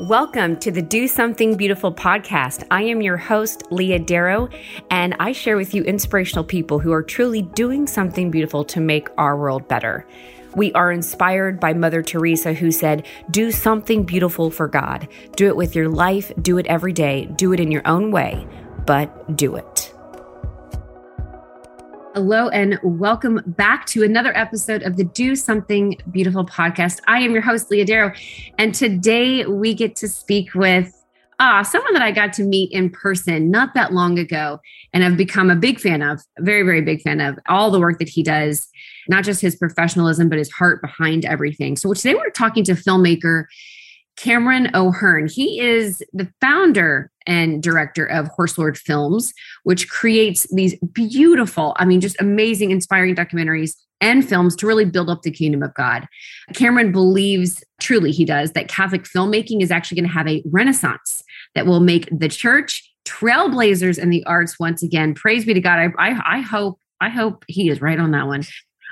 Welcome to the Do Something Beautiful podcast. I am your host, Leah Darrow, and I share with you inspirational people who are truly doing something beautiful to make our world better. We are inspired by Mother Teresa, who said, Do something beautiful for God. Do it with your life, do it every day, do it in your own way, but do it. Hello, and welcome back to another episode of the Do Something Beautiful podcast. I am your host, Leah Darrow, and today we get to speak with ah, someone that I got to meet in person not that long ago, and I've become a big fan of, very, very big fan of all the work that he does, not just his professionalism, but his heart behind everything. So today we're talking to filmmaker Cameron O'Hearn. He is the founder and director of Horse Lord Films, which creates these beautiful, I mean, just amazing, inspiring documentaries and films to really build up the kingdom of God. Cameron believes, truly, he does, that Catholic filmmaking is actually going to have a renaissance that will make the church trailblazers in the arts once again. Praise be to God. I, I, I hope, I hope he is right on that one.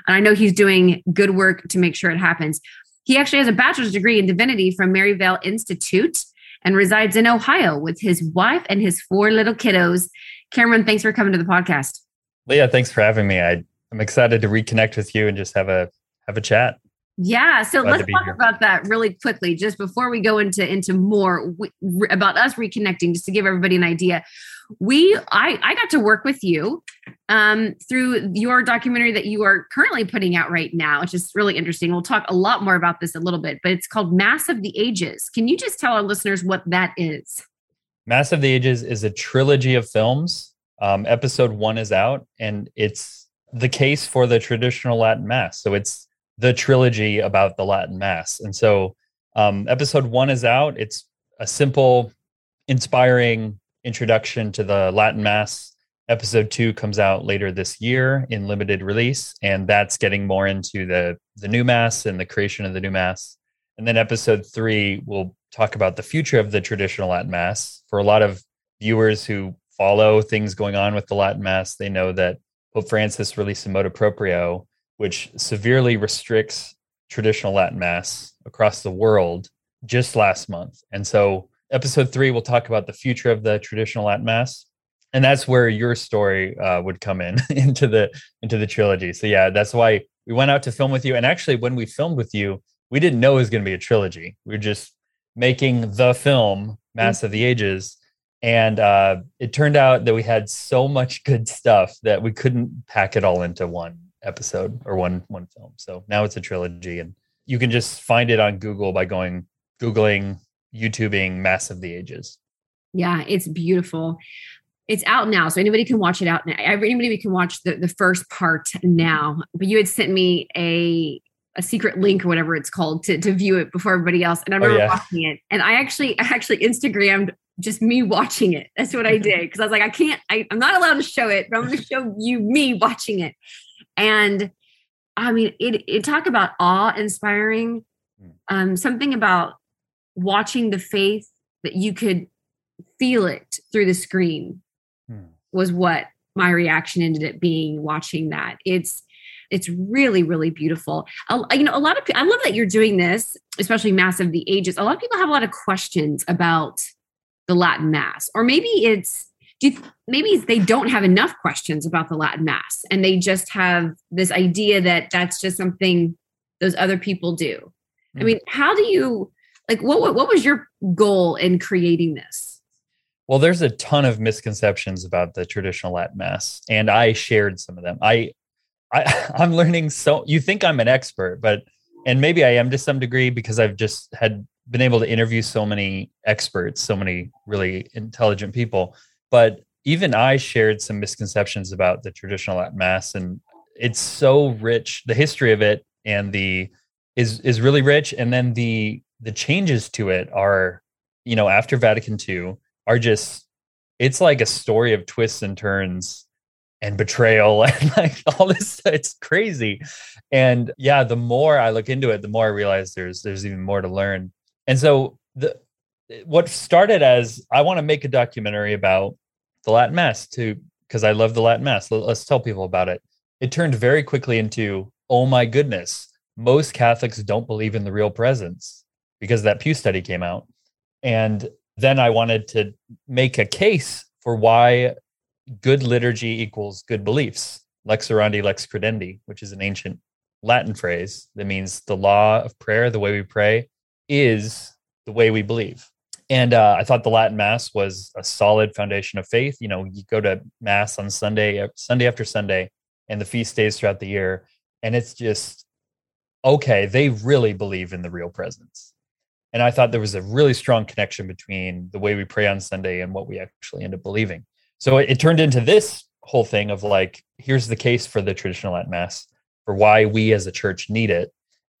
And I know he's doing good work to make sure it happens. He actually has a bachelor's degree in divinity from Maryvale Institute and resides in Ohio with his wife and his four little kiddos. Cameron, thanks for coming to the podcast. Leah, thanks for having me. I, I'm excited to reconnect with you and just have a have a chat. Yeah, so Glad let's talk here. about that really quickly, just before we go into into more about us reconnecting, just to give everybody an idea we I I got to work with you um, through your documentary that you are currently putting out right now, which is really interesting. We'll talk a lot more about this a little bit, but it's called Mass of the Ages. Can you just tell our listeners what that is? Mass of the Ages is a trilogy of films. Um, episode one is out, and it's the case for the traditional Latin Mass. So it's the trilogy about the Latin Mass. And so um, episode one is out. It's a simple, inspiring introduction to the Latin Mass. Episode two comes out later this year in limited release, and that's getting more into the the new Mass and the creation of the new Mass. And then episode three will talk about the future of the traditional Latin Mass. For a lot of viewers who follow things going on with the Latin Mass, they know that Pope Francis released a motu proprio, which severely restricts traditional Latin Mass across the world just last month. And so episode three, we'll talk about the future of the traditional Latin Mass, and that's where your story uh, would come in into the into the trilogy. So yeah, that's why we went out to film with you. And actually, when we filmed with you, we didn't know it was going to be a trilogy. We were just making the film Mass mm-hmm. of the Ages. And uh, it turned out that we had so much good stuff that we couldn't pack it all into one episode or one one film. So now it's a trilogy, and you can just find it on Google by going googling YouTubing Mass of the Ages. Yeah, it's beautiful. It's out now, so anybody can watch it out now. Anybody can watch the, the first part now. But you had sent me a a secret link or whatever it's called to, to view it before everybody else. And I oh, remember oh, yeah. watching it. And I actually I actually Instagrammed just me watching it. That's what I did. Because I was like, I can't, I, I'm not allowed to show it, but I'm gonna show you me watching it. And I mean, it it talk about awe inspiring. Hmm. Um, something about watching the faith that you could feel it through the screen hmm. was what my reaction ended up being watching that it's it's really really beautiful you know a lot of i love that you're doing this especially mass of the ages a lot of people have a lot of questions about the latin mass or maybe it's do you, maybe they don't have enough questions about the latin mass and they just have this idea that that's just something those other people do i hmm. mean how do you like what, what what was your goal in creating this? Well there's a ton of misconceptions about the traditional latin mass and i shared some of them. I i i'm learning so you think i'm an expert but and maybe i am to some degree because i've just had been able to interview so many experts so many really intelligent people. But even i shared some misconceptions about the traditional latin mass and it's so rich. The history of it and the is is really rich. And then the the changes to it are, you know, after Vatican II are just it's like a story of twists and turns and betrayal and like all this it's crazy. And yeah the more i look into it the more i realize there's there's even more to learn. And so the what started as i want to make a documentary about the latin mass to because i love the latin mass. Let's tell people about it. It turned very quickly into oh my goodness most catholics don't believe in the real presence because that Pew study came out. And then I wanted to make a case for why good liturgy equals good beliefs. Lex orandi, lex credendi, which is an ancient Latin phrase that means the law of prayer, the way we pray, is the way we believe. And uh, I thought the Latin Mass was a solid foundation of faith. You know, you go to Mass on Sunday, uh, Sunday after Sunday, and the feast days throughout the year, and it's just okay. They really believe in the real presence. And I thought there was a really strong connection between the way we pray on Sunday and what we actually end up believing. So it, it turned into this whole thing of like, here's the case for the traditional Latin Mass for why we as a church need it.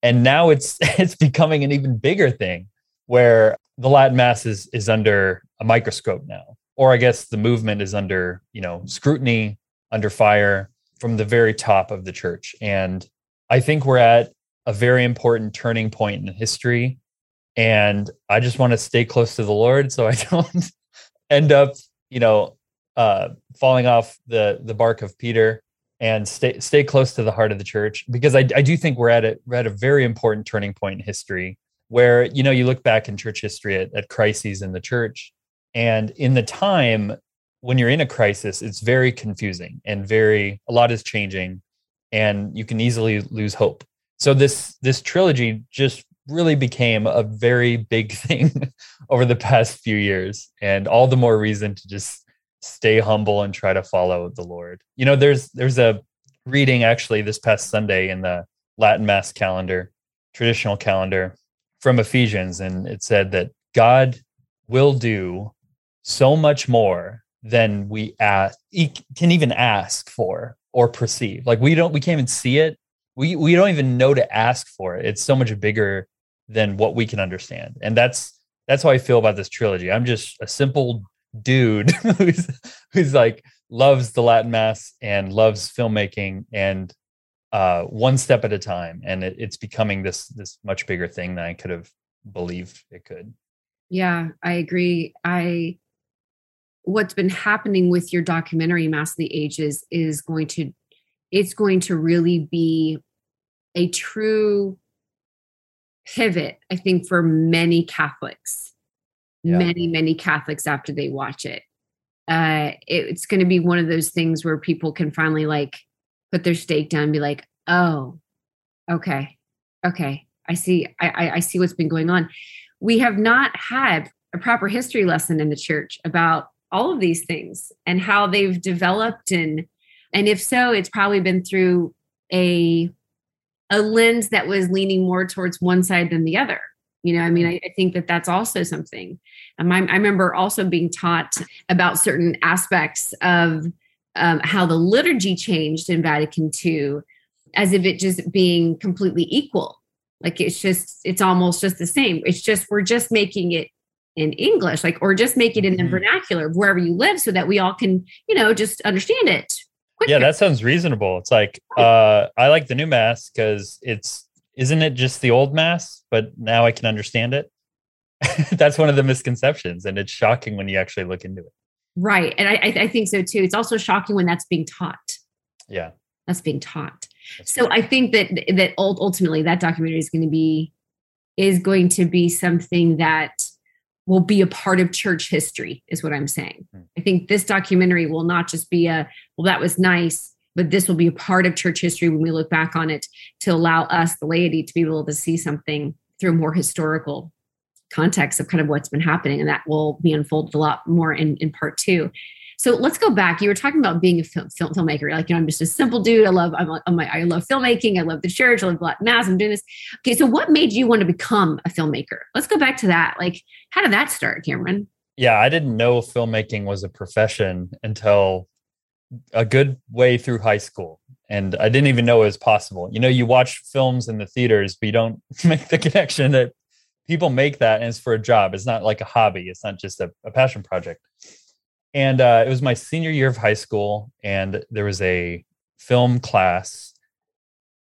And now it's it's becoming an even bigger thing where the Latin Mass is is under a microscope now, or I guess the movement is under you know scrutiny, under fire from the very top of the church. And I think we're at a very important turning point in history. And I just want to stay close to the Lord so I don't end up, you know, uh, falling off the the bark of Peter and stay stay close to the heart of the church because I, I do think we're at a we're at a very important turning point in history where you know you look back in church history at, at crises in the church and in the time when you're in a crisis it's very confusing and very a lot is changing and you can easily lose hope. So this this trilogy just really became a very big thing over the past few years and all the more reason to just stay humble and try to follow the lord you know there's there's a reading actually this past sunday in the latin mass calendar traditional calendar from Ephesians, and it said that God will do so much more than we ask, can even ask for or perceive. Like we don't, we can't even see it. We we don't even know to ask for it. It's so much bigger than what we can understand, and that's that's how I feel about this trilogy. I'm just a simple dude who's who's like loves the Latin Mass and loves filmmaking and uh, one step at a time, and it, it's becoming this this much bigger thing than I could have believed it could. Yeah, I agree. I what's been happening with your documentary Mass of the Ages is going to it's going to really be a true pivot, I think, for many Catholics, yeah. many, many Catholics after they watch it. Uh, it, it's going to be one of those things where people can finally like put their stake down and be like, oh, okay, okay, I see, I, I see what's been going on. We have not had a proper history lesson in the church about all of these things and how they've developed and and if so it's probably been through a a lens that was leaning more towards one side than the other you know i mean i, I think that that's also something um, I, I remember also being taught about certain aspects of um, how the liturgy changed in Vatican II as if it just being completely equal. Like it's just, it's almost just the same. It's just, we're just making it in English, like, or just make it in the mm-hmm. vernacular wherever you live so that we all can, you know, just understand it. Yeah, that sounds reasonable. It's like, uh, I like the new mass because it's, isn't it just the old mass, but now I can understand it? That's one of the misconceptions. And it's shocking when you actually look into it. Right. And I, I think so too. It's also shocking when that's being taught. Yeah. That's being taught. That's so I think that that ultimately that documentary is going to be is going to be something that will be a part of church history is what I'm saying. Hmm. I think this documentary will not just be a well that was nice, but this will be a part of church history when we look back on it to allow us the laity to be able to see something through a more historical context of kind of what's been happening. And that will be unfolded a lot more in, in part two. So let's go back. You were talking about being a film, film filmmaker. Like, you know, I'm just a simple dude. I love, I'm, I'm, I love filmmaking. I love the church. I love Latin mass. I'm doing this. Okay. So what made you want to become a filmmaker? Let's go back to that. Like, how did that start, Cameron? Yeah. I didn't know filmmaking was a profession until a good way through high school. And I didn't even know it was possible. You know, you watch films in the theaters, but you don't make the connection that people make that and it's for a job. It's not like a hobby. It's not just a, a passion project. And uh, it was my senior year of high school, and there was a film class,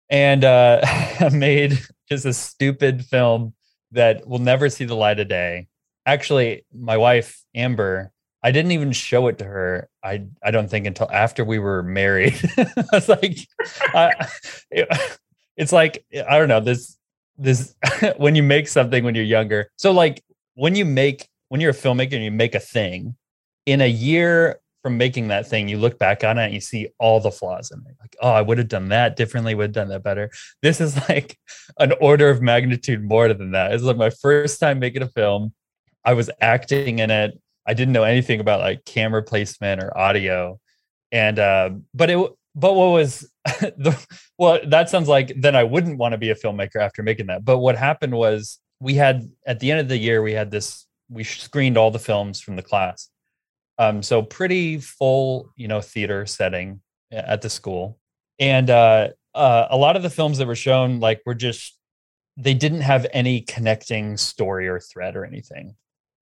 and uh, I made just a stupid film that will never see the light of day. Actually, my wife Amber, I didn't even show it to her. I I don't think until after we were married. I was like, I, it, it's like I don't know this this when you make something when you're younger. So like when you make when you're a filmmaker and you make a thing, in a year from making that thing, you look back on it and you see all the flaws in it. Like, oh, I would have done that differently, would have done that better. This is like an order of magnitude more than that. It's like my first time making a film. I was acting in it. I didn't know anything about like camera placement or audio. And uh, but it but what was the well, that sounds like then I wouldn't want to be a filmmaker after making that. But what happened was we had at the end of the year, we had this, we screened all the films from the class um, so pretty full, you know, theater setting at the school, and uh, uh, a lot of the films that were shown, like, were just they didn't have any connecting story or thread or anything.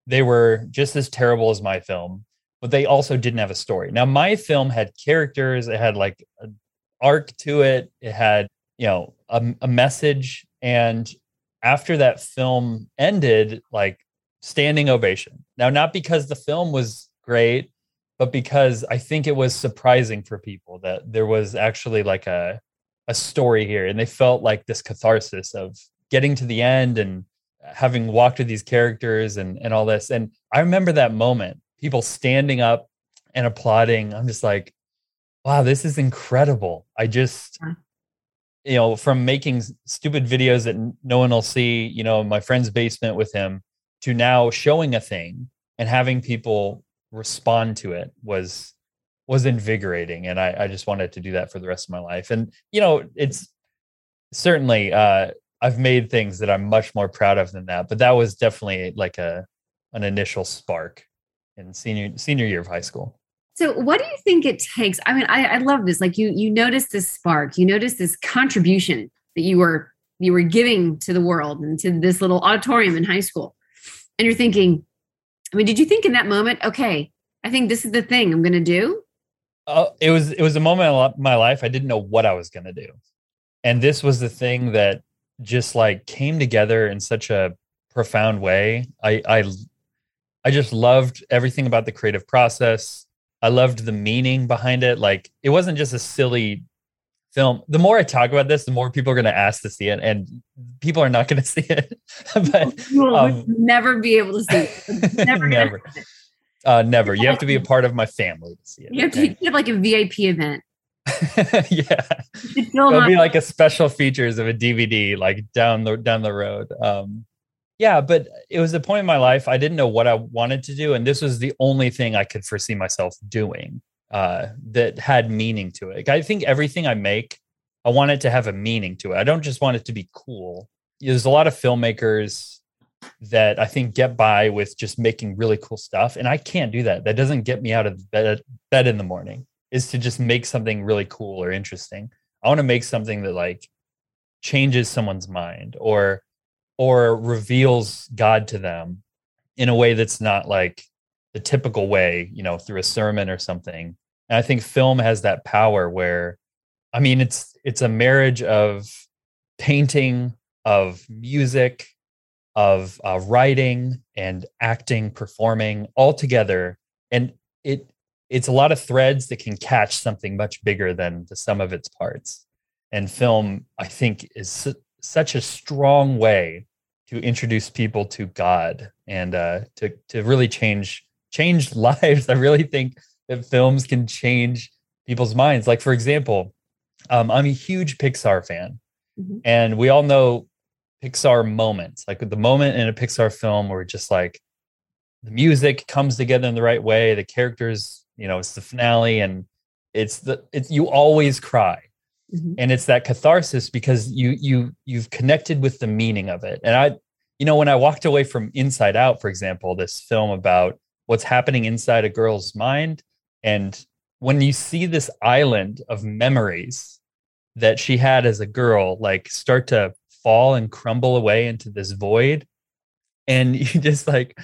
They were just as terrible as my film, but they also didn't have a story. Now, my film had characters; it had like an arc to it. It had, you know, a, a message, and after that film ended, like standing ovation. Now, not because the film was great, but because I think it was surprising for people that there was actually like a a story here, and they felt like this catharsis of getting to the end and having walked with these characters and and all this. And I remember that moment, people standing up and applauding. I'm just like, wow, this is incredible. I just mm-hmm. you know, from making stupid videos that no one will see, you know, in my friend's basement with him to now showing a thing and having people respond to it was was invigorating and I, I just wanted to do that for the rest of my life. And you know it's certainly uh i've made things that i'm much more proud of than that but that was definitely like a an initial spark in senior senior year of high school. So what do you think it takes? I mean i, I love this like you you notice this spark you notice this contribution that you were you were giving to the world and to this little auditorium in high school and you're thinking I mean, did you think in that moment, okay, I think this is the thing I'm going to do? Uh, it was it was a moment in my life I didn't know what I was going to do, and this was the thing that just like came together in such a profound way. I I I just loved everything about the creative process. I loved the meaning behind it. Like it wasn't just a silly film. The more I talk about this, the more people are going to ask to see it, and people are not going to see it. but you will um, never be able to see it. Never. never. Uh, never. You have to be a part of my family to see it. You have to have like a VIP event. yeah, it'll be like a special features of a DVD, like down the down the road. Um, yeah, but it was a point in my life I didn't know what I wanted to do, and this was the only thing I could foresee myself doing uh, that had meaning to it. I think everything I make, I want it to have a meaning to it. I don't just want it to be cool. There's a lot of filmmakers that I think get by with just making really cool stuff, and I can't do that. That doesn't get me out of bed, bed in the morning. Is to just make something really cool or interesting. I want to make something that like changes someone's mind or or reveals God to them in a way that's not like the typical way, you know, through a sermon or something. And I think film has that power where, I mean, it's it's a marriage of painting, of music, of uh, writing and acting, performing all together, and it it's a lot of threads that can catch something much bigger than the sum of its parts. And film, I think, is su- such a strong way to introduce people to God and uh, to to really change changed lives. I really think that films can change people's minds. Like, for example, um, I'm a huge Pixar fan, mm-hmm. and we all know Pixar moments, like the moment in a Pixar film where just like the music comes together in the right way, the characters, you know, it's the finale, and it's the it's you always cry. Mm-hmm. And it's that catharsis because you you you've connected with the meaning of it. And I, you know, when I walked away from Inside Out, for example, this film about what's happening inside a girl's mind. And when you see this island of memories that she had as a girl, like start to fall and crumble away into this void, and you just like,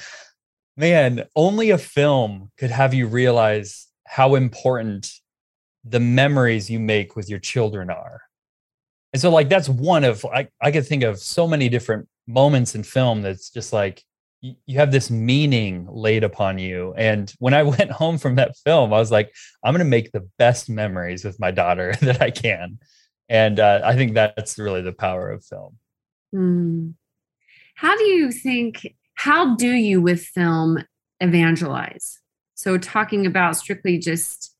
man, only a film could have you realize how important the memories you make with your children are. And so, like, that's one of, I, I could think of so many different moments in film that's just like, you have this meaning laid upon you. And when I went home from that film, I was like, I'm going to make the best memories with my daughter that I can. And uh, I think that's really the power of film. Mm. How do you think? how do you with film evangelize? So talking about strictly just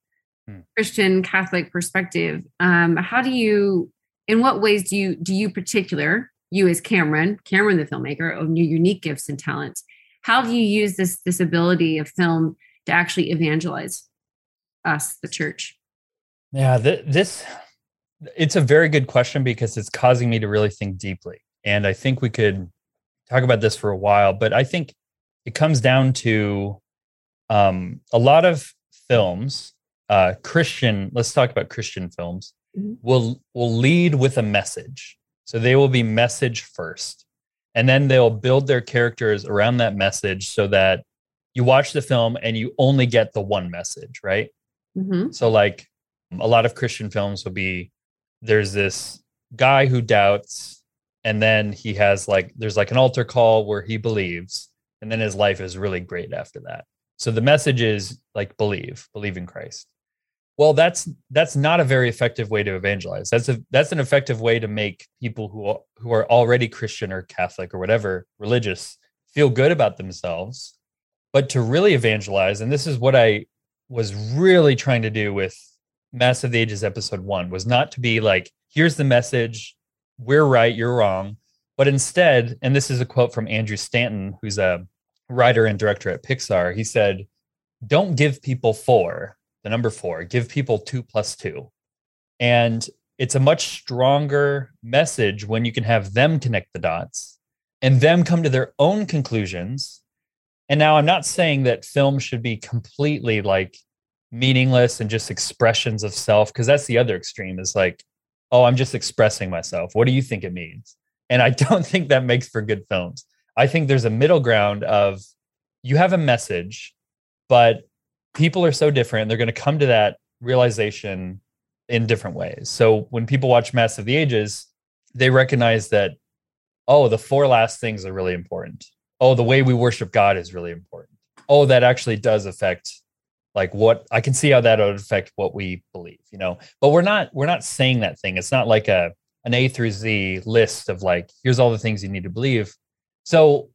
hmm. Christian Catholic perspective, um, how do you, in what ways do you, do you particular, you as Cameron, Cameron the filmmaker, of your unique gifts and talents, how do you use this this ability of film to actually evangelize us, the church? Yeah, th- this it's a very good question because it's causing me to really think deeply, and I think we could talk about this for a while. But I think it comes down to um, a lot of films, uh, Christian. Let's talk about Christian films. Mm-hmm. Will will lead with a message, so they will be message first, and then they'll build their characters around that message so that you watch the film and you only get the one message, right? Mm-hmm. So like a lot of Christian films will be there's this guy who doubts and then he has like there's like an altar call where he believes and then his life is really great after that so the message is like believe believe in christ well that's that's not a very effective way to evangelize. That's a that's an effective way to make people who who are already christian or catholic or whatever religious feel good about themselves. But to really evangelize and this is what i was really trying to do with mass of the ages episode 1 was not to be like here's the message. We're right, you're wrong. But instead, and this is a quote from Andrew Stanton, who's a writer and director at Pixar, he said, Don't give people four, the number four, give people two plus two. And it's a much stronger message when you can have them connect the dots and them come to their own conclusions. And now I'm not saying that film should be completely like meaningless and just expressions of self, because that's the other extreme is like, oh, I'm just expressing myself. What do you think it means? And I don't think that makes for good films. I think there's a middle ground of you have a message, but people are so different. They're going to come to that realization in different ways. So when people watch Mass of the Ages, they recognize that, oh, the four last things are really important. Oh, the way we worship God is really important. Oh, that actually does affect like what i can see how that would affect what we believe you know but we're not we're not saying that thing it's not like a an a through z list of like here's all the things you need to believe so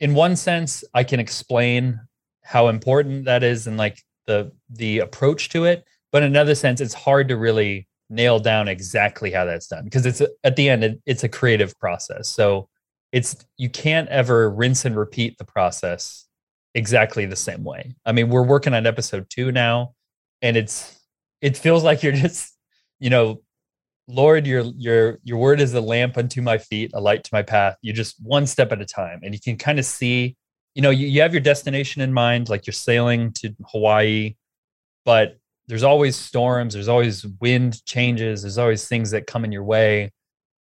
in one sense i can explain how important that is and like the the approach to it but in another sense it's hard to really nail down exactly how that's done because it's at the end it, it's a creative process so it's you can't ever rinse and repeat the process exactly the same way. I mean, we're working on episode two now, and it's it feels like you're just, you know, Lord, your your your word is a lamp unto my feet, a light to my path. You just one step at a time, and you can kind of see, you know, you, you have your destination in mind, like you're sailing to Hawaii, but there's always storms, there's always wind changes, there's always things that come in your way,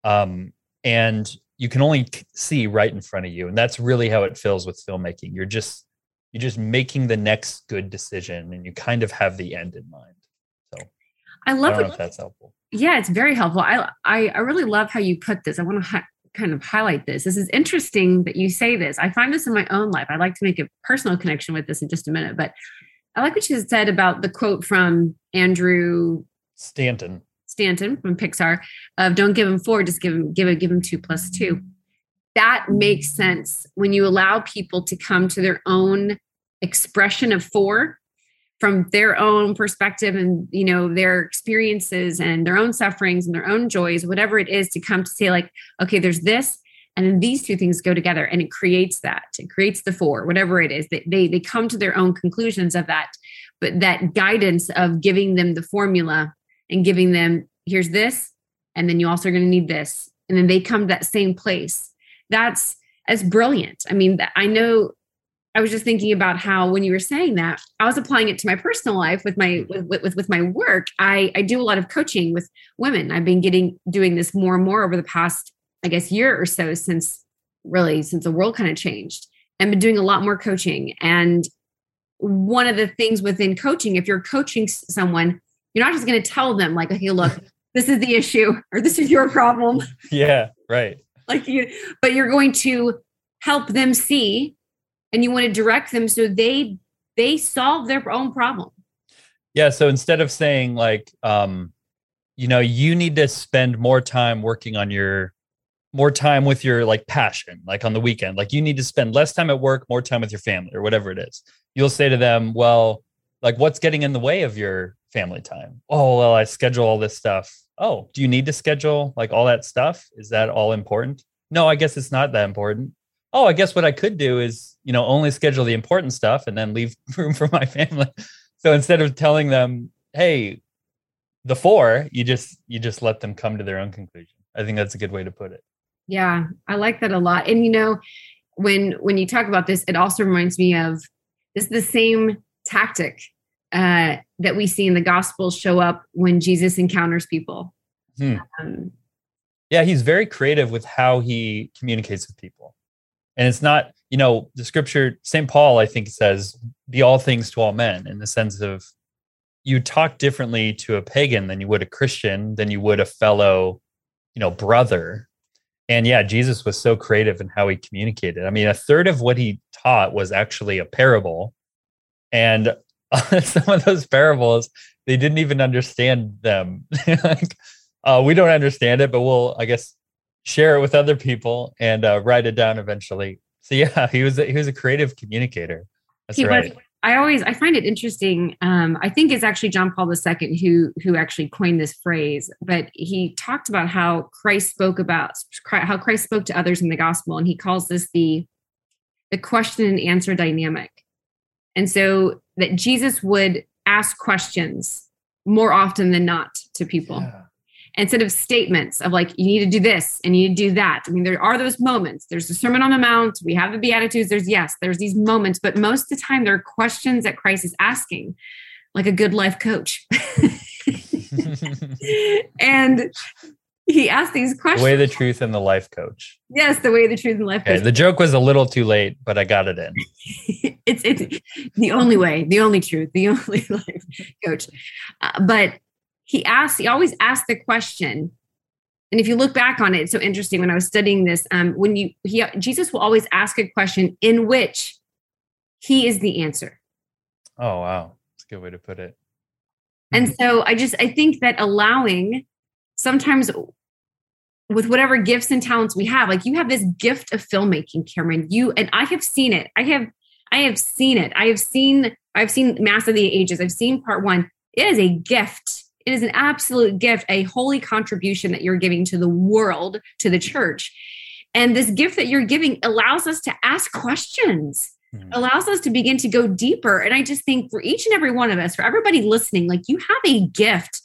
um, and you can only see right in front of you, and that's really how it feels with filmmaking. You're just you're just making the next good decision and you kind of have the end in mind. So i love I that's helpful. Yeah it's very helpful. I i, I really love how you put this. I want to hi- kind of highlight this. This is interesting that you say this. I find this in my own life. I'd like to make a personal connection with this in just a minute but i like what you said about the quote from andrew stanton. Stanton from pixar of don't give him four just give him give it give him two plus two. That makes sense when you allow people to come to their own expression of four from their own perspective and you know their experiences and their own sufferings and their own joys whatever it is to come to say like okay there's this and then these two things go together and it creates that. It creates the four whatever it is. They, they they come to their own conclusions of that but that guidance of giving them the formula and giving them here's this and then you also are going to need this. And then they come to that same place. That's as brilliant. I mean, I know I was just thinking about how when you were saying that, I was applying it to my personal life with my mm-hmm. with with, with my work. I I do a lot of coaching with women. I've been getting doing this more and more over the past, I guess, year or so since really since the world kind of changed. And been doing a lot more coaching. And one of the things within coaching, if you're coaching someone, you're not just going to tell them like, okay, look, this is the issue or this is your problem. Yeah, right like you but you're going to help them see and you want to direct them so they they solve their own problem yeah so instead of saying like um you know you need to spend more time working on your more time with your like passion, like on the weekend. Like you need to spend less time at work, more time with your family or whatever it is. You'll say to them, well, like what's getting in the way of your family time? Oh, well, I schedule all this stuff. Oh, do you need to schedule like all that stuff? Is that all important? No, I guess it's not that important. Oh, I guess what I could do is, you know, only schedule the important stuff and then leave room for my family. So instead of telling them, hey, the four, you just you just let them come to their own conclusion. I think that's a good way to put it. Yeah, I like that a lot. And you know, when when you talk about this, it also reminds me of this the same tactic uh, that we see in the gospel show up when Jesus encounters people. Hmm. Um, yeah, he's very creative with how he communicates with people. And it's not, you know, the scripture, St. Paul, I think, says, be all things to all men in the sense of you talk differently to a pagan than you would a Christian, than you would a fellow, you know, brother and yeah, Jesus was so creative in how he communicated. I mean, a third of what he taught was actually a parable. And some of those parables, they didn't even understand them. like, uh, we don't understand it, but we'll, I guess, share it with other people and uh, write it down eventually. So yeah, he was a, he was a creative communicator. That's he right. Was, I always I find it interesting. Um, I think it's actually John Paul II who who actually coined this phrase, but he talked about how Christ spoke about how Christ spoke to others in the gospel, and he calls this the the question and answer dynamic. And so that Jesus would ask questions more often than not to people. Yeah instead of statements of like you need to do this and you need to do that. I mean there are those moments. There's the sermon on the mount. We have the beatitudes. There's yes there's these moments but most of the time there are questions that christ is asking like a good life coach. And he asked these questions the way the truth and the life coach. Yes the way the truth and life okay, coach. the joke was a little too late but i got it in. It's it's the only way the only truth the only life coach. Uh, but he asked, he always asks the question. And if you look back on it, it's so interesting. When I was studying this, um, when you he Jesus will always ask a question in which he is the answer. Oh wow. That's a good way to put it. And so I just I think that allowing sometimes with whatever gifts and talents we have, like you have this gift of filmmaking, Cameron. You and I have seen it. I have I have seen it. I have seen I've seen Mass of the Ages. I've seen part one. It is a gift it is an absolute gift, a holy contribution that you're giving to the world, to the church. And this gift that you're giving allows us to ask questions, mm-hmm. allows us to begin to go deeper. And I just think for each and every one of us, for everybody listening, like you have a gift,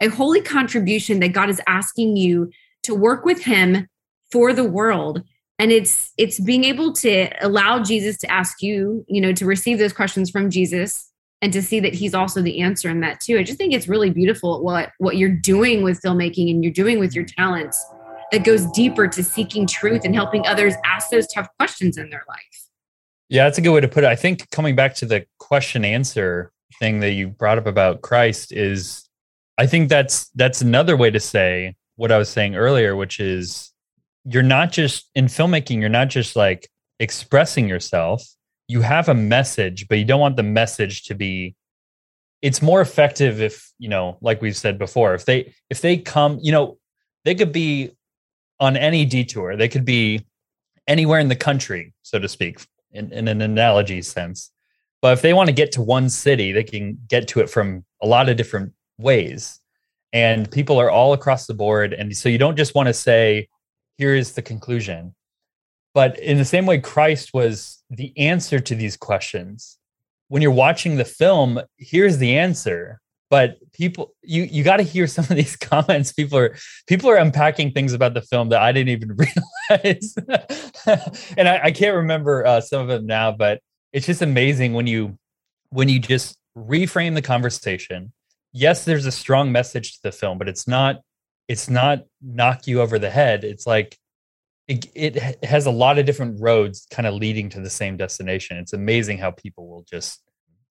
a holy contribution that God is asking you to work with Him for the world and it's it's being able to allow jesus to ask you you know to receive those questions from jesus and to see that he's also the answer in that too. I just think it's really beautiful what what you're doing with filmmaking and you're doing with your talents that goes deeper to seeking truth and helping others ask those tough questions in their life. Yeah, that's a good way to put it. I think coming back to the question answer thing that you brought up about Christ is I think that's that's another way to say what I was saying earlier, which is you're not just in filmmaking, you're not just like expressing yourself, you have a message, but you don't want the message to be it's more effective if, you know, like we've said before, if they if they come, you know, they could be on any detour. They could be anywhere in the country, so to speak, in, in an analogy sense. But if they want to get to one city, they can get to it from a lot of different ways. And people are all across the board. And so you don't just want to say, here is the conclusion. But in the same way, Christ was the answer to these questions. When you're watching the film, here's the answer. But people, you you got to hear some of these comments. People are people are unpacking things about the film that I didn't even realize, and I, I, can't remember uh, some of them now. But it's just amazing when you when you just reframe the conversation. Yes, there's a strong message to the film, but it's not it's not knock you over the head. It's like it, it has a lot of different roads kind of leading to the same destination. It's amazing how people will just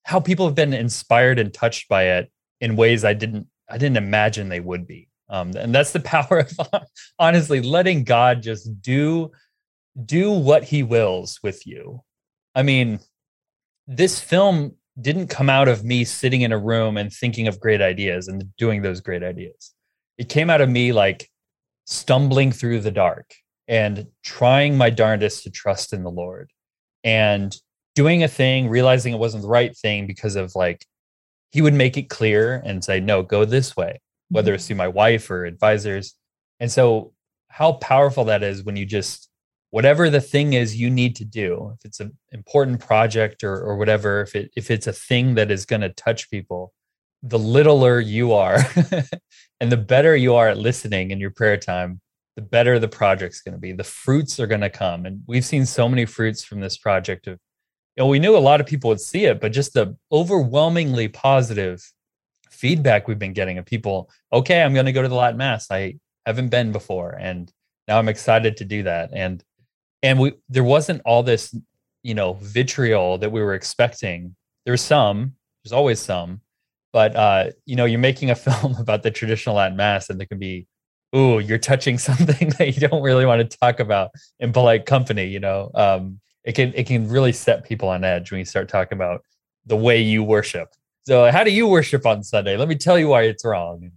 how people have been inspired and touched by it in ways I didn't I didn't imagine they would be. Um, and that's the power of honestly letting God just do do what He wills with you. I mean, this film didn't come out of me sitting in a room and thinking of great ideas and doing those great ideas. It came out of me like stumbling through the dark and trying my darndest to trust in the Lord and doing a thing, realizing it wasn't the right thing because of like, he would make it clear and say, no, go this way, whether it's mm-hmm. through my wife or advisors. And so, how powerful that is when you just, whatever the thing is you need to do, if it's an important project or, or whatever, if, it, if it's a thing that is going to touch people, the littler you are and the better you are at listening in your prayer time, the better the project's going to be. The fruits are going to come. And we've seen so many fruits from this project of, you know, we knew a lot of people would see it, but just the overwhelmingly positive feedback we've been getting of people, okay, I'm going to go to the Latin Mass. I haven't been before. And now I'm excited to do that. And, and we, there wasn't all this, you know, vitriol that we were expecting. There's some, there's always some, but, uh, you know, you're making a film about the traditional Latin Mass and there can be ooh, you're touching something that you don't really want to talk about in polite company, you know. Um, it can it can really set people on edge when you start talking about the way you worship. So how do you worship on Sunday? Let me tell you why it's wrong.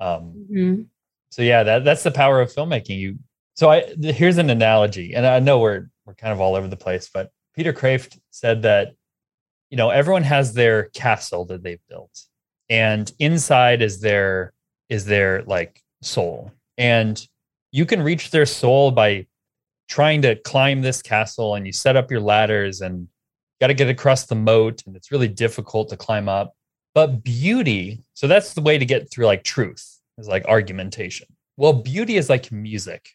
Um, mm-hmm. So yeah, that that's the power of filmmaking. You so I here's an analogy, and I know we're we're kind of all over the place, but Peter Kreeft said that you know everyone has their castle that they've built, and inside is their is their like soul. And you can reach their soul by trying to climb this castle and you set up your ladders and got to get across the moat and it's really difficult to climb up. But beauty, so that's the way to get through like truth is like argumentation. Well, beauty is like music.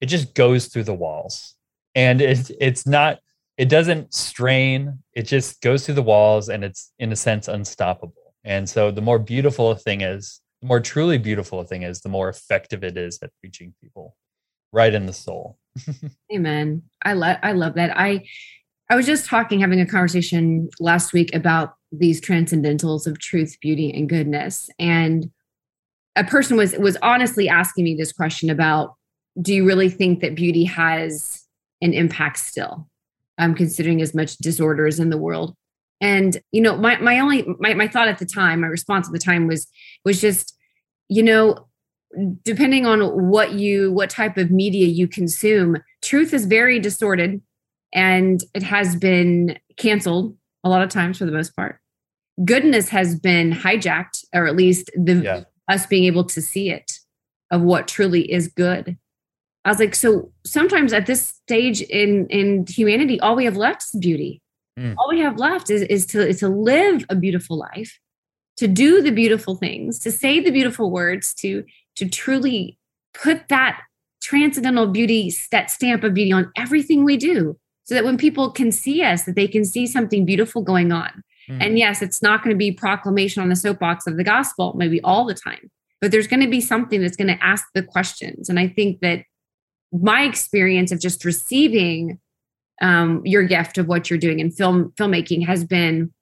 It just goes through the walls. And it, it's not, it doesn't strain. It just goes through the walls and it's in a sense unstoppable. And so the more beautiful a thing is, the more truly beautiful a thing is, the more effective it is at reaching people right in the soul. Amen. I love I love that. I I was just talking, having a conversation last week about these transcendentals of truth, beauty, and goodness. And a person was was honestly asking me this question about do you really think that beauty has an impact still? I'm considering as much disorders in the world. And you know, my my only my, my thought at the time, my response at the time was was just, you know, depending on what you what type of media you consume, truth is very distorted and it has been canceled a lot of times for the most part. Goodness has been hijacked, or at least the yeah. us being able to see it of what truly is good. I was like, so sometimes at this stage in in humanity, all we have left is beauty. Mm. All we have left is, is to, is to live a beautiful life, to do the beautiful things, to say the beautiful words, to, to truly put that transcendental beauty, that stamp of beauty on everything we do, so that when people can see us, that they can see something beautiful going on. Mm. And yes, it's not going to be proclamation on the soapbox of the gospel, maybe all the time, but there's going to be something that's going to ask the questions. And I think that my experience of just receiving um, your gift of what you're doing in film filmmaking has been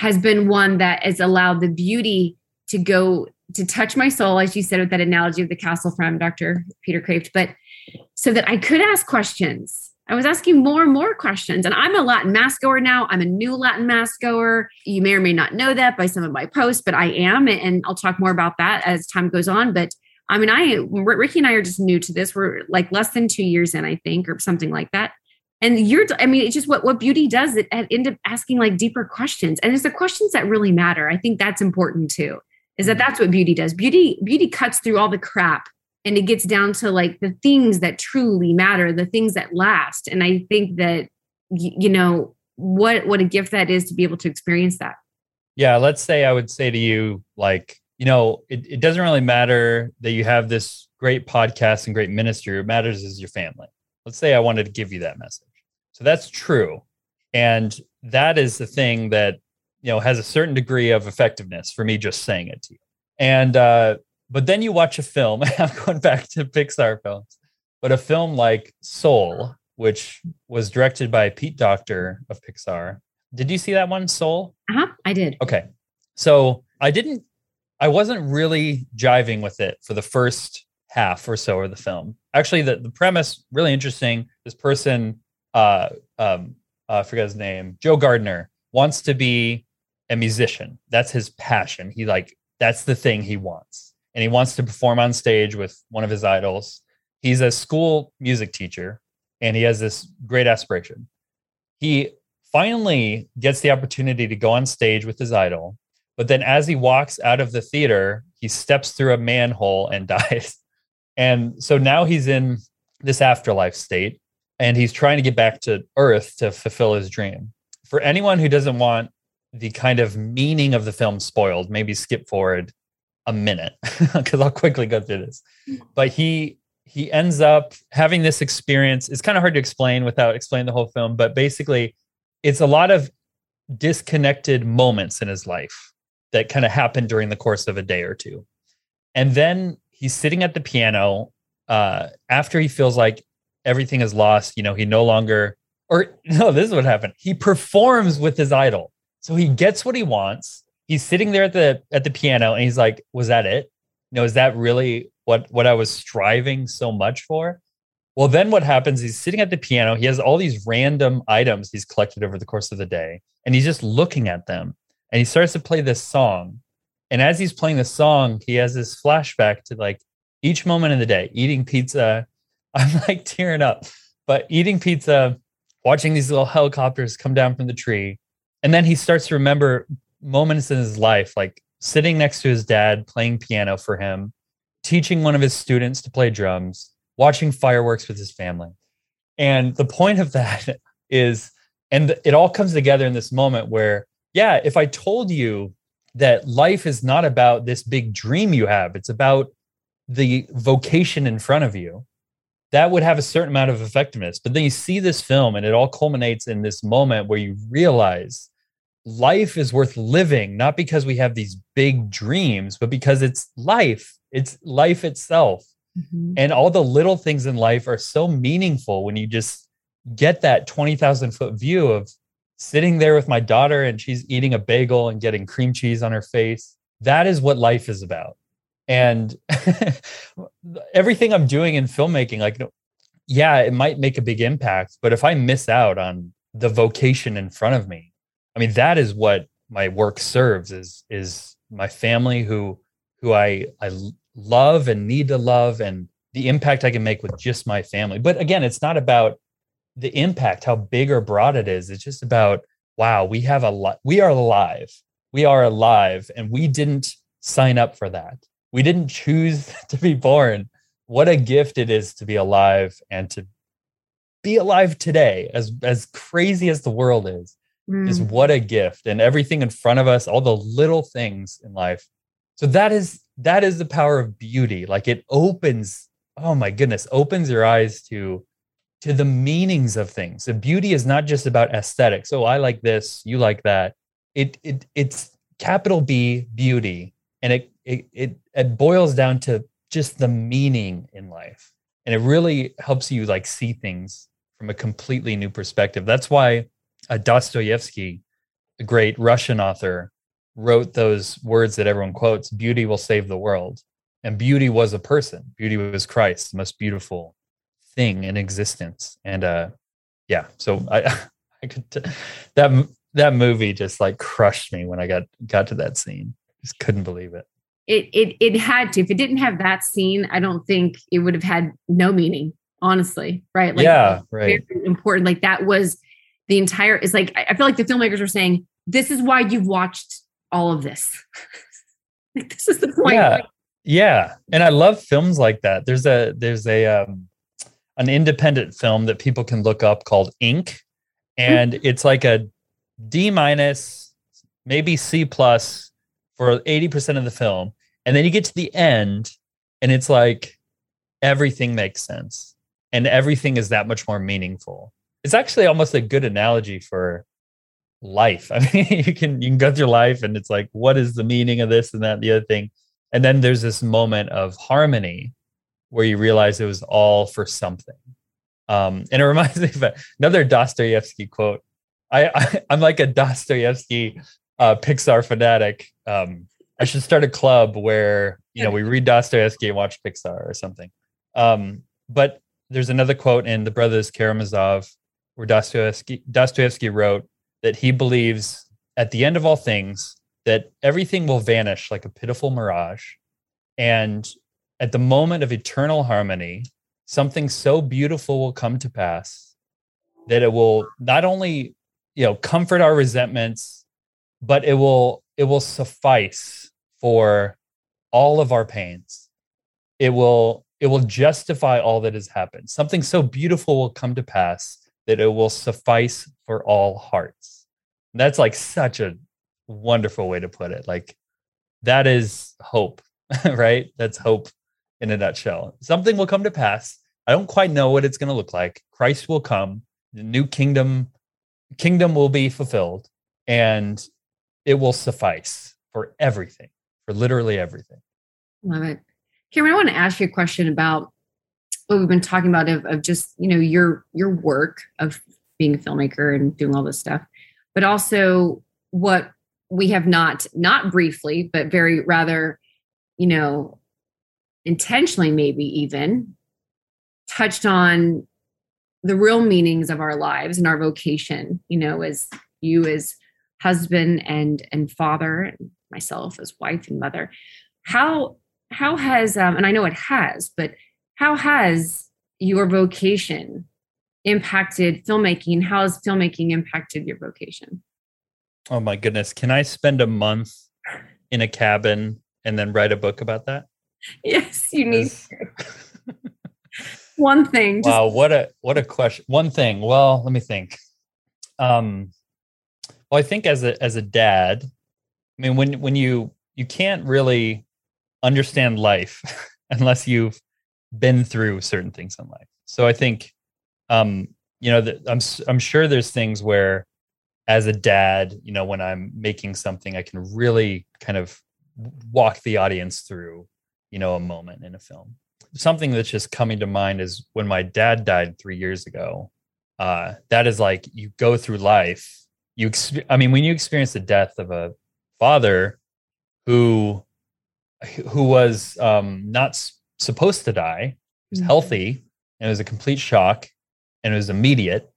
has been one that has allowed the beauty to go to touch my soul, as you said with that analogy of the castle from Dr. Peter Kreeft, but so that I could ask questions. I was asking more and more questions. And I'm a Latin mass goer now. I'm a new Latin mass goer. You may or may not know that by some of my posts, but I am. And I'll talk more about that as time goes on. But I mean, I Ricky and I are just new to this. We're like less than two years in, I think, or something like that and you're i mean it's just what what beauty does it end up asking like deeper questions. And it's the questions that really matter. I think that's important too is that mm-hmm. that's what beauty does. Beauty beauty cuts through all the crap and it gets down to like the things that truly matter the things that last. And i think that you know what what a gift that is to be able to experience that. Yeah let's say i would say to you like you know it, it doesn't really matter that you have this great podcast and great ministry. What matters is your family. Let's say i wanted to give you that message so that's true. And that is the thing that, you know, has a certain degree of effectiveness for me just saying it to you. And, uh, but then you watch a film, I'm going back to Pixar films, but a film like Soul, which was directed by Pete Docter of Pixar. Did you see that one, Soul? Uh huh. I did. Okay. So I didn't, I wasn't really jiving with it for the first half or so of the film. Actually, the, the premise really interesting. This person uh, um, uh, I forget his name, Joe Gardner wants to be a musician. That's his passion. He like that's the thing he wants, and he wants to perform on stage with one of his idols. he's a school music teacher and he has this great aspiration. He finally gets the opportunity to go on stage with his idol, but then as he walks out of the theater, he steps through a manhole and dies. And so now he's in this afterlife state and he's trying to get back to earth to fulfill his dream. For anyone who doesn't want the kind of meaning of the film spoiled, maybe skip forward a minute because I'll quickly go through this. But he he ends up having this experience. It's kind of hard to explain without explaining the whole film, but basically, it's a lot of disconnected moments in his life that kind of happen during the course of a day or two. And then he's sitting at the piano uh, after he feels like everything is lost. You know, he no longer, or no, this is what happened. He performs with his idol. So he gets what he wants. He's sitting there at the at the piano and he's like, was that it? You know, is that really what what I was striving so much for? Well, then what happens? He's sitting at the piano. He has all these random items he's collected over the course of the day, and he's just looking at them. And he starts to play this song. And as he's playing the song, he has this flashback to like each moment of the day, eating pizza. I'm like tearing up, but eating pizza, watching these little helicopters come down from the tree. And then he starts to remember moments in his life, like sitting next to his dad, playing piano for him, teaching one of his students to play drums, watching fireworks with his family. And the point of that is, and it all comes together in this moment where, yeah, if I told you that life is not about this big dream you have, it's about the vocation in front of you, that would have a certain amount of effectiveness. But then you see this film and it all culminates in this moment where you realize life is worth living, not because we have these big dreams, but because it's life, it's life itself. Mm-hmm. And all the little things in life are so meaningful when you just get that 20,000 foot view of sitting there with my daughter and she's eating a bagel and getting cream cheese on her face. That is what life is about. And everything I'm doing in filmmaking, like, yeah, it might make a big impact, but if I miss out on the vocation in front of me, I mean, that is what my work serves is is my family who who I I love and need to love and the impact I can make with just my family. But again, it's not about the impact, how big or broad it is. It's just about wow, we have a lot. We are alive. We are alive, and we didn't sign up for that. We didn't choose to be born. What a gift it is to be alive and to be alive today, as as crazy as the world is mm. is what a gift. And everything in front of us all the little things in life. So that is that is the power of beauty. Like it opens oh my goodness opens your eyes to to the meanings of things. The beauty is not just about aesthetics. Oh i like this you like that. It it it's capital b beauty. And it it it, it boils down to just the meaning in life and it really helps you like see things from a completely new perspective that's why uh, Dostoevsky, a great Russian author, wrote those words that everyone quotes beauty will save the world. And beauty was a person, beauty was Christ, the most beautiful thing in existence. And uh, yeah, so I, I could, t- that, that movie just like crushed me when I got, got to that scene. Just couldn't believe it. It, it, it had to. If it didn't have that scene, I don't think it would have had no meaning honestly right like yeah right important like that was the entire is like I feel like the filmmakers are saying this is why you've watched all of this. like, this is the point. Yeah. Yeah. And I love films like that. There's a there's a um an independent film that people can look up called Ink. And mm-hmm. it's like a D minus, maybe C plus for 80% of the film. And then you get to the end and it's like everything makes sense and everything is that much more meaningful it's actually almost a good analogy for life. I mean, you can you can go through life and it's like, what is the meaning of this and that and the other thing? And then there's this moment of harmony where you realize it was all for something. Um, and it reminds me of another Dostoevsky quote. I, I am like a Dostoevsky uh, Pixar fanatic. Um, I should start a club where you know we read Dostoevsky and watch Pixar or something. Um, but there's another quote in The Brothers Karamazov where Dostoevsky, Dostoevsky wrote that he believes at the end of all things that everything will vanish like a pitiful mirage. And at the moment of eternal harmony, something so beautiful will come to pass that it will not only you know comfort our resentments but it will it will suffice for all of our pains. It will it will justify all that has happened. Something so beautiful will come to pass that it will suffice for all hearts. That's like such a wonderful way to put it. Like that is hope right? That's hope in a nutshell. Something will come to pass. I don't quite know what it's going to look like. Christ will come. The new kingdom kingdom will be fulfilled and it will suffice for everything for literally everything. Love it. Cameron, I want to ask you a question about what we've been talking about of, of just, you know, your your work of being a filmmaker and doing all this stuff, but also what we have not, not briefly, but very rather, you know, intentionally maybe even touched on the real meanings of our lives and our vocation, you know, as you as husband and and father and myself as wife and mother. How how has um, and i know it has but how has your vocation impacted filmmaking? How has filmmaking impacted your vocation? Oh my goodness. Can i spend a month in a cabin and then write a book about that? Yes you need one thing just- wow what a what a question one thing. Well let me think. Um well i think as a as a dad i mean when when you you can't really understand life unless you've been through certain things in life. So I think, um, you know, the, I'm I'm sure there's things where, as a dad, you know, when I'm making something, I can really kind of walk the audience through, you know, a moment in a film. Something that's just coming to mind is when my dad died three years ago. Uh, that is like you go through life. You, I mean, when you experience the death of a father who who was um, not s- supposed to die, he was mm-hmm. healthy, and it was a complete shock, and it was immediate.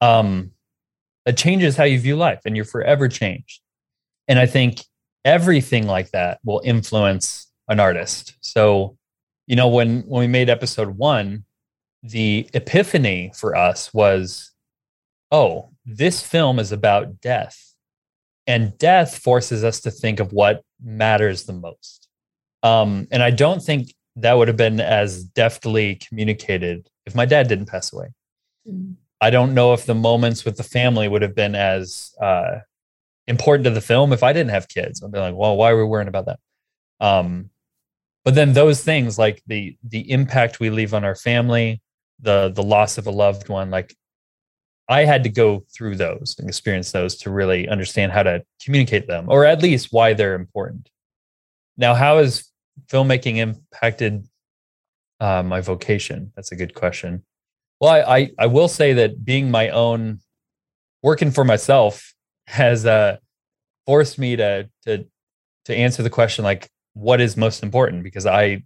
Um, it changes how you view life, and you're forever changed. And I think everything like that will influence an artist. So, you know, when when we made episode one, the epiphany for us was, oh, this film is about death. And death forces us to think of what matters the most. Um, and I don't think that would have been as deftly communicated if my dad didn't pass away. Mm. I don't know if the moments with the family would have been as uh, important to the film if I didn't have kids. I'd be like, well, why are we worrying about that? Um, but then those things like the the impact we leave on our family, the the loss of a loved one, like I had to go through those and experience those to really understand how to communicate them, or at least why they're important. Now, how has filmmaking impacted uh, my vocation? That's a good question. Well, I, I, I will say that being my own, working for myself has uh, forced me to to to answer the question like what is most important because I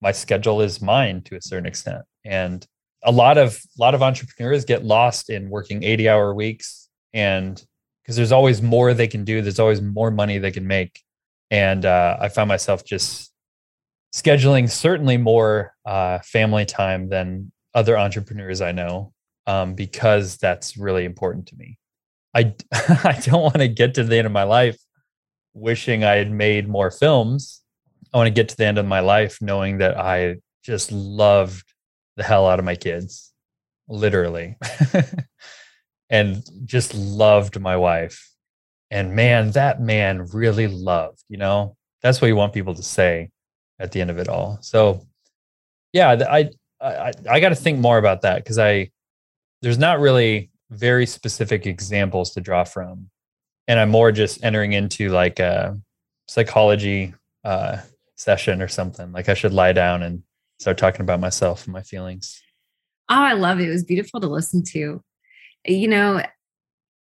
my schedule is mine to a certain extent and a lot of a lot of entrepreneurs get lost in working 80 hour weeks and because there's always more they can do there's always more money they can make and uh, I found myself just scheduling certainly more uh, family time than other entrepreneurs I know um, because that's really important to me. I I don't want to get to the end of my life wishing I had made more films. I want to get to the end of my life knowing that I just loved the hell out of my kids, literally, and just loved my wife. And man that man really loved you know? That's what you want people to say at the end of it all. So yeah i i i got to think more about that because i there's not really very specific examples to draw from. And i'm more just entering into like a psychology uh session or something. Like i should lie down and start talking about myself and my feelings oh i love it it was beautiful to listen to you know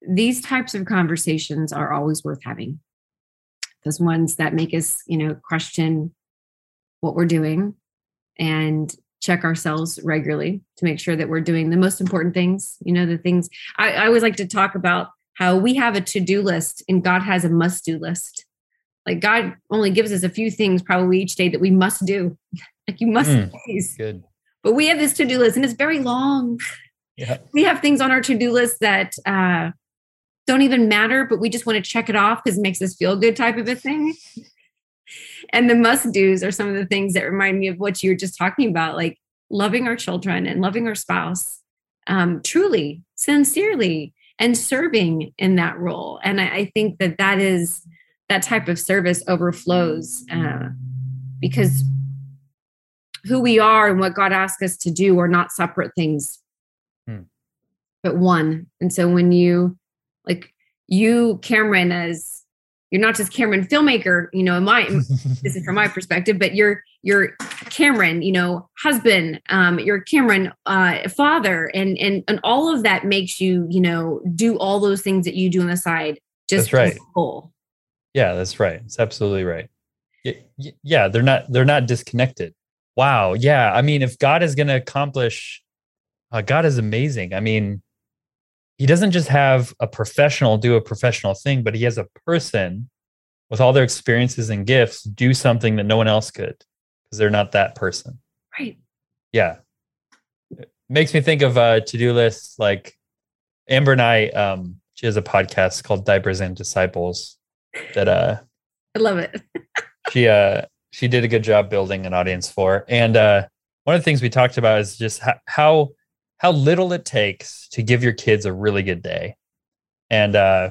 these types of conversations are always worth having. Those ones that make us, you know, question what we're doing and check ourselves regularly to make sure that we're doing the most important things. You know, the things I, I always like to talk about how we have a to do list and God has a must do list. Like God only gives us a few things probably each day that we must do. like you must mm, Good. but we have this to-do list and it's very long. Yeah. We have things on our to-do list that uh, don't even matter, but we just want to check it off because it makes us feel good type of a thing. and the must do's are some of the things that remind me of what you were just talking about, like loving our children and loving our spouse um, truly, sincerely, and serving in that role. And I, I, think that that is that type of service overflows uh, because who we are and what God asks us to do are not separate things, hmm. but one. And so when you like you, Cameron, as you're not just Cameron filmmaker, you know, in my this is from my perspective, but you're you're Cameron, you know, husband, um, you're Cameron uh, father, and and and all of that makes you, you know, do all those things that you do on the side. Just that's right. Whole. Yeah, that's right. It's absolutely right. Yeah, they're not they're not disconnected. Wow. Yeah, I mean, if God is going to accomplish, uh, God is amazing. I mean, he doesn't just have a professional do a professional thing, but he has a person with all their experiences and gifts do something that no one else could because they're not that person. Right. Yeah. It makes me think of a to do list like Amber and I, um, she has a podcast called Diapers and Disciples that uh I love it. she uh she did a good job building an audience for. And uh one of the things we talked about is just how how little it takes to give your kids a really good day. And uh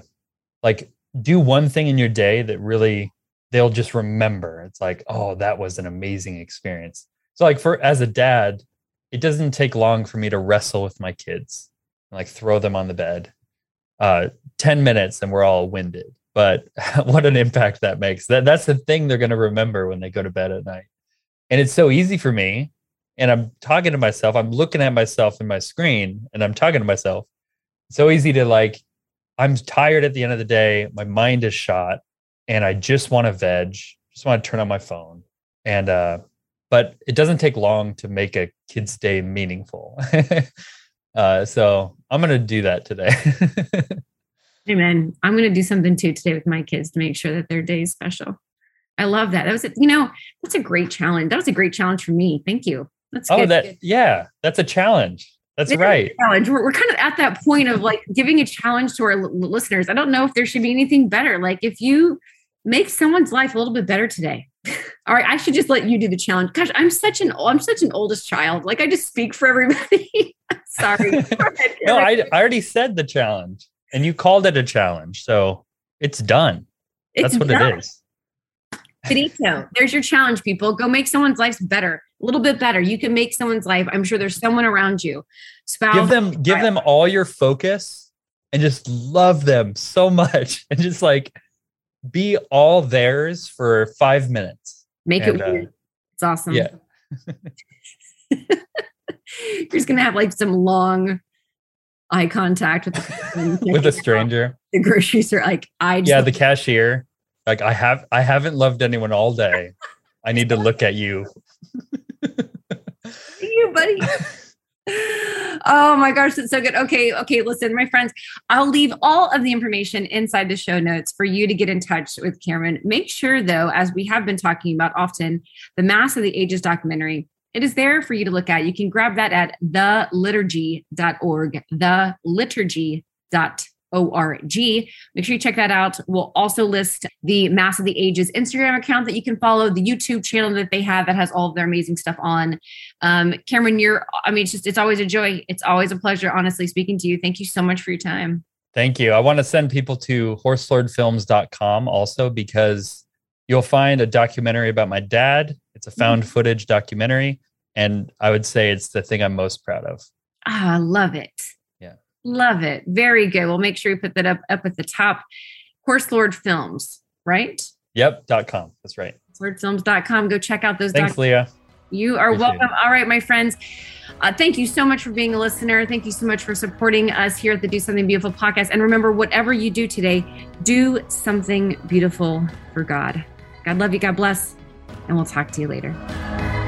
like do one thing in your day that really they'll just remember. It's like oh that was an amazing experience. So like for as a dad it doesn't take long for me to wrestle with my kids and, like throw them on the bed uh 10 minutes and we're all winded but what an impact that makes that that's the thing they're going to remember when they go to bed at night and it's so easy for me and I'm talking to myself, I'm looking at myself in my screen and I'm talking to myself. So easy to like, I'm tired at the end of the day. My mind is shot and I just want to veg, just want to turn on my phone. And, uh, but it doesn't take long to make a kid's day meaningful. uh, so I'm going to do that today. Amen. I'm going to do something too today with my kids to make sure that their day is special. I love that. That was, a, you know, that's a great challenge. That was a great challenge for me. Thank you. That's oh, good. that yeah, that's a challenge. That's right. Challenge. We're, we're kind of at that point of like giving a challenge to our l- listeners. I don't know if there should be anything better. Like if you make someone's life a little bit better today. All right, I should just let you do the challenge. Gosh, I'm such an I'm such an oldest child. Like I just speak for everybody. Sorry. no, I, I already said the challenge, and you called it a challenge, so it's done. It's That's what done. it is. Finito. There's your challenge, people. Go make someone's life better a little bit better. You can make someone's life. I'm sure there's someone around you. Spouse, give them give them all your focus and just love them so much and just like be all theirs for five minutes. Make and, it weird. Uh, it's awesome. Yeah. You're just gonna have like some long eye contact with the with a stranger. The groceries are like I yeah the cashier like I have I haven't loved anyone all day. I need to look at you you, buddy. oh my gosh, that's so good. Okay, okay, listen, my friends, I'll leave all of the information inside the show notes for you to get in touch with Cameron. Make sure, though, as we have been talking about often, the Mass of the Ages documentary. It is there for you to look at. You can grab that at theliturgy.org, theliturgy.org org. Make sure you check that out. We'll also list the Mass of the Ages Instagram account that you can follow, the YouTube channel that they have that has all of their amazing stuff on. Um, Cameron, you're, I mean, it's just, it's always a joy. It's always a pleasure, honestly, speaking to you. Thank you so much for your time. Thank you. I want to send people to horselordfilms.com also because you'll find a documentary about my dad. It's a found mm-hmm. footage documentary. And I would say it's the thing I'm most proud of. Ah, I love it. Yeah. Love it. Very good. We'll make sure we put that up up at the top. Horse Lord Films, right? Yep. Dot com. That's right. Lordfilms.com. Go check out those. Thanks, doc- Leah. You are Appreciate welcome. It. All right, my friends. Uh, thank you so much for being a listener. Thank you so much for supporting us here at the Do Something Beautiful podcast. And remember, whatever you do today, do something beautiful for God. God love you. God bless. And we'll talk to you later.